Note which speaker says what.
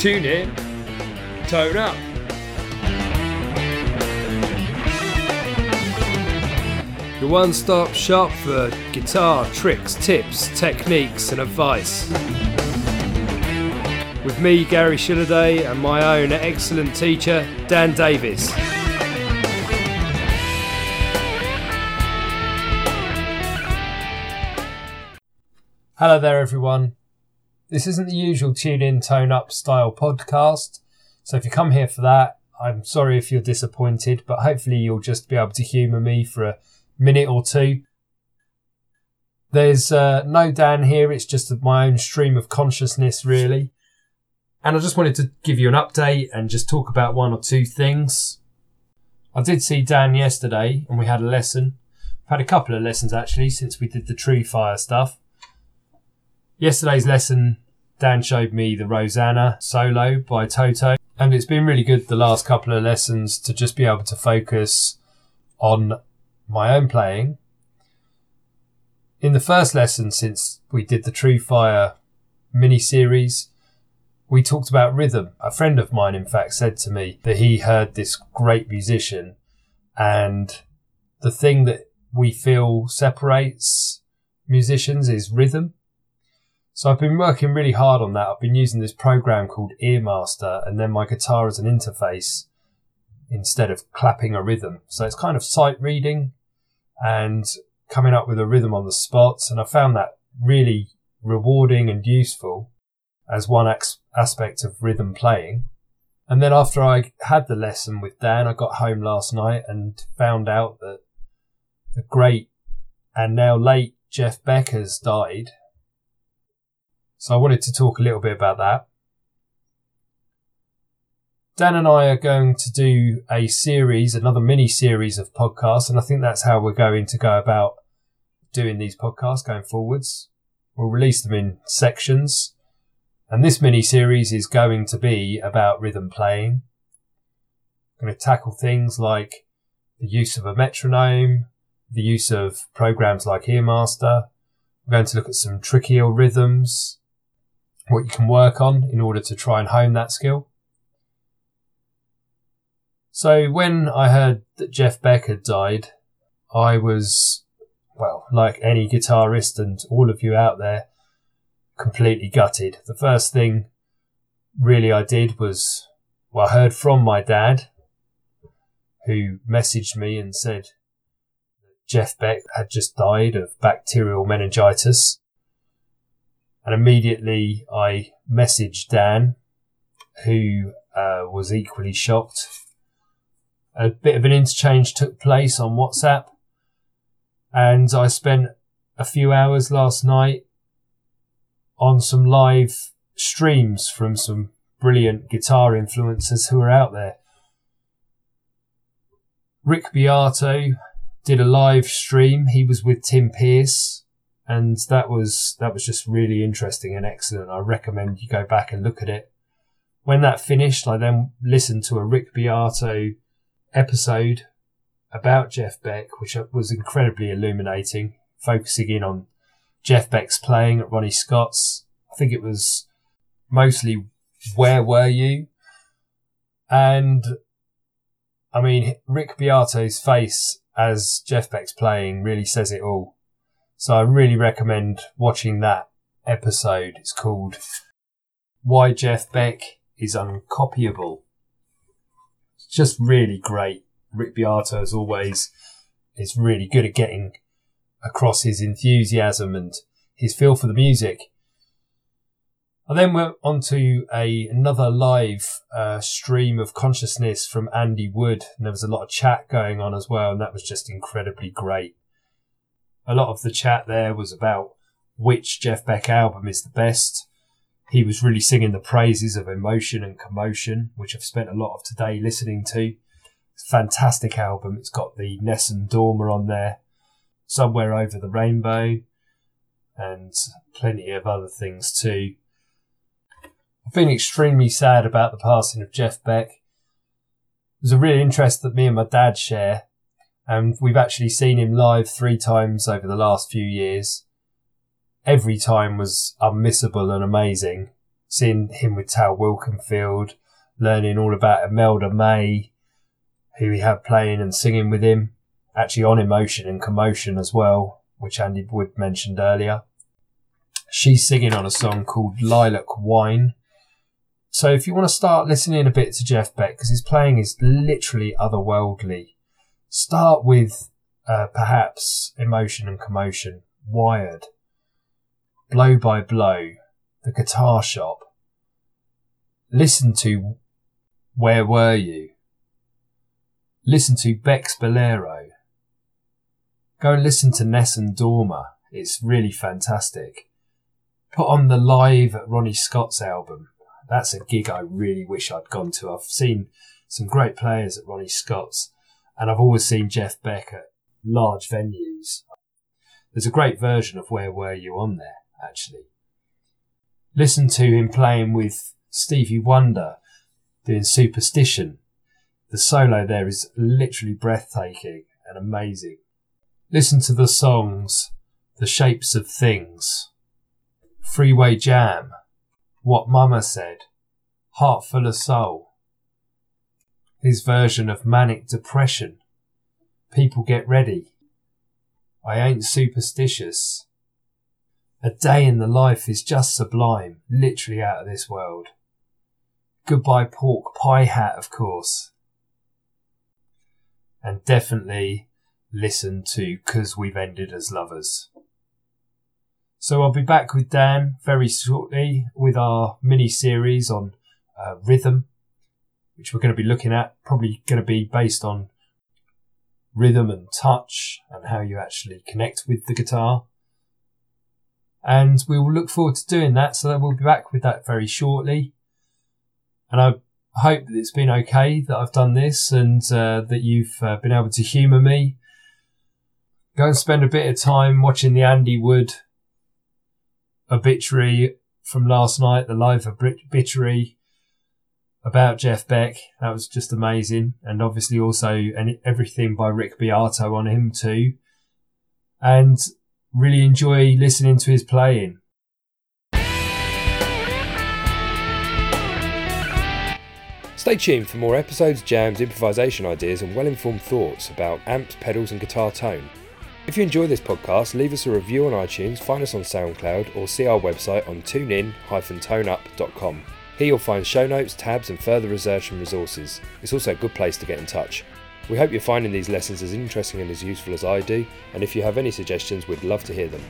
Speaker 1: Tune in, tone up. Your one stop shop for guitar tricks, tips, techniques, and advice. With me, Gary Shilliday, and my own excellent teacher, Dan Davis. Hello there, everyone. This isn't the usual tune in, tone up style podcast. So if you come here for that, I'm sorry if you're disappointed, but hopefully you'll just be able to humour me for a minute or two. There's uh, no Dan here, it's just my own stream of consciousness, really. And I just wanted to give you an update and just talk about one or two things. I did see Dan yesterday and we had a lesson. I've had a couple of lessons actually since we did the True Fire stuff. Yesterday's lesson, Dan showed me the Rosanna solo by Toto, and it's been really good the last couple of lessons to just be able to focus on my own playing. In the first lesson, since we did the True Fire mini series, we talked about rhythm. A friend of mine, in fact, said to me that he heard this great musician, and the thing that we feel separates musicians is rhythm. So I've been working really hard on that. I've been using this program called Earmaster and then my guitar as an interface instead of clapping a rhythm. So it's kind of sight reading and coming up with a rhythm on the spots. And I found that really rewarding and useful as one ex- aspect of rhythm playing. And then after I had the lesson with Dan, I got home last night and found out that the great and now late Jeff Beck has died. So I wanted to talk a little bit about that. Dan and I are going to do a series, another mini series of podcasts, and I think that's how we're going to go about doing these podcasts going forwards. We'll release them in sections, and this mini series is going to be about rhythm playing. I'm going to tackle things like the use of a metronome, the use of programs like Earmaster. We're going to look at some trickier rhythms, what you can work on in order to try and hone that skill. So when I heard that Jeff Beck had died, I was, well, like any guitarist and all of you out there, completely gutted. The first thing really I did was, well, I heard from my dad, who messaged me and said Jeff Beck had just died of bacterial meningitis. And immediately I messaged Dan, who uh, was equally shocked. A bit of an interchange took place on WhatsApp, and I spent a few hours last night on some live streams from some brilliant guitar influencers who are out there. Rick Beato did a live stream. He was with Tim Pierce, and that was that was just really interesting and excellent. I recommend you go back and look at it. When that finished, I then listened to a Rick Beato episode about Jeff Beck, which was incredibly illuminating, focusing in on Jeff Beck's playing at Ronnie Scott's. I think it was mostly Where Were You? And I mean, Rick Beato's face as Jeff Beck's playing really says it all. So I really recommend watching that episode. It's called Why Jeff Beck is Uncopyable. It's just really great. Rick Beato, as always, is really good at getting across his enthusiasm and his feel for the music. I then went on to a, another live uh, stream of consciousness from Andy Wood, and there was a lot of chat going on as well, and that was just incredibly great a lot of the chat there was about which Jeff Beck album is the best. He was really singing the praises of Emotion and Commotion, which I've spent a lot of today listening to. Fantastic album. It's got the Nessun Dorma on there, Somewhere Over the Rainbow, and plenty of other things too. I've been extremely sad about the passing of Jeff Beck. There's a real interest that me and my dad share and we've actually seen him live three times over the last few years. Every time was unmissable and amazing. seeing him with Tal Wilkenfeld, learning all about Imelda May, who he had playing and singing with him, actually on Emotion and Commotion as well, which Andy Wood mentioned earlier. She's singing on a song called Lilac Wine. So if you want to start listening a bit to Jeff Beck, because his playing is literally otherworldly, start with uh, perhaps Emotion and Commotion, Wired, Blow by Blow, The Guitar Shop. Listen to Where Were You? Listen to Beck's Bolero. Go and listen to Nessun Dorma. It's really fantastic. Put on the live Ronnie Scott's album. That's a gig I really wish I'd gone to. I've seen some great players at Ronnie Scott's and I've always seen Jeff Beck at large venues. There's a great version of Where Were You on there, actually. Listen to him playing with Stevie Wonder doing Superstition. The solo there is literally breathtaking and amazing. Listen to the songs The Shapes of Things, Freeway Jam, What Mama Said, Heart Full of Soul, his version of Manic Depression, People Get Ready, I Ain't Superstitious, A Day in the Life is just sublime, literally out of this world. Goodbye Pork Pie Hat, of course. And definitely listen to Cause We've Ended as Lovers. So I'll be back with Dan very shortly with our mini series on uh, rhythm, which we're going to be looking at, probably going to be based on rhythm and touch and how you actually connect with the guitar. And we will look forward to doing that. So that we'll be back with that very shortly. And I hope that it's been okay that I've done this and uh, that you've uh, been able to humour me. Go and spend a bit of time watching the Andy Wood obituary from last night, the live obituary about Jeff Beck. That was just amazing. And obviously also and everything by Rick Beato on him too. And really enjoy listening to his playing.
Speaker 2: Stay tuned for more episodes, jams, improvisation ideas, and well informed thoughts about amps, pedals, and guitar tone. If you enjoy this podcast, leave us a review on iTunes, find us on SoundCloud, or see our website on tunein-toneup.com. Here you'll find show notes, tabs, and further research and resources. It's also a good place to get in touch. We hope you're finding these lessons as interesting and as useful as I do, and if you have any suggestions, we'd love to hear them.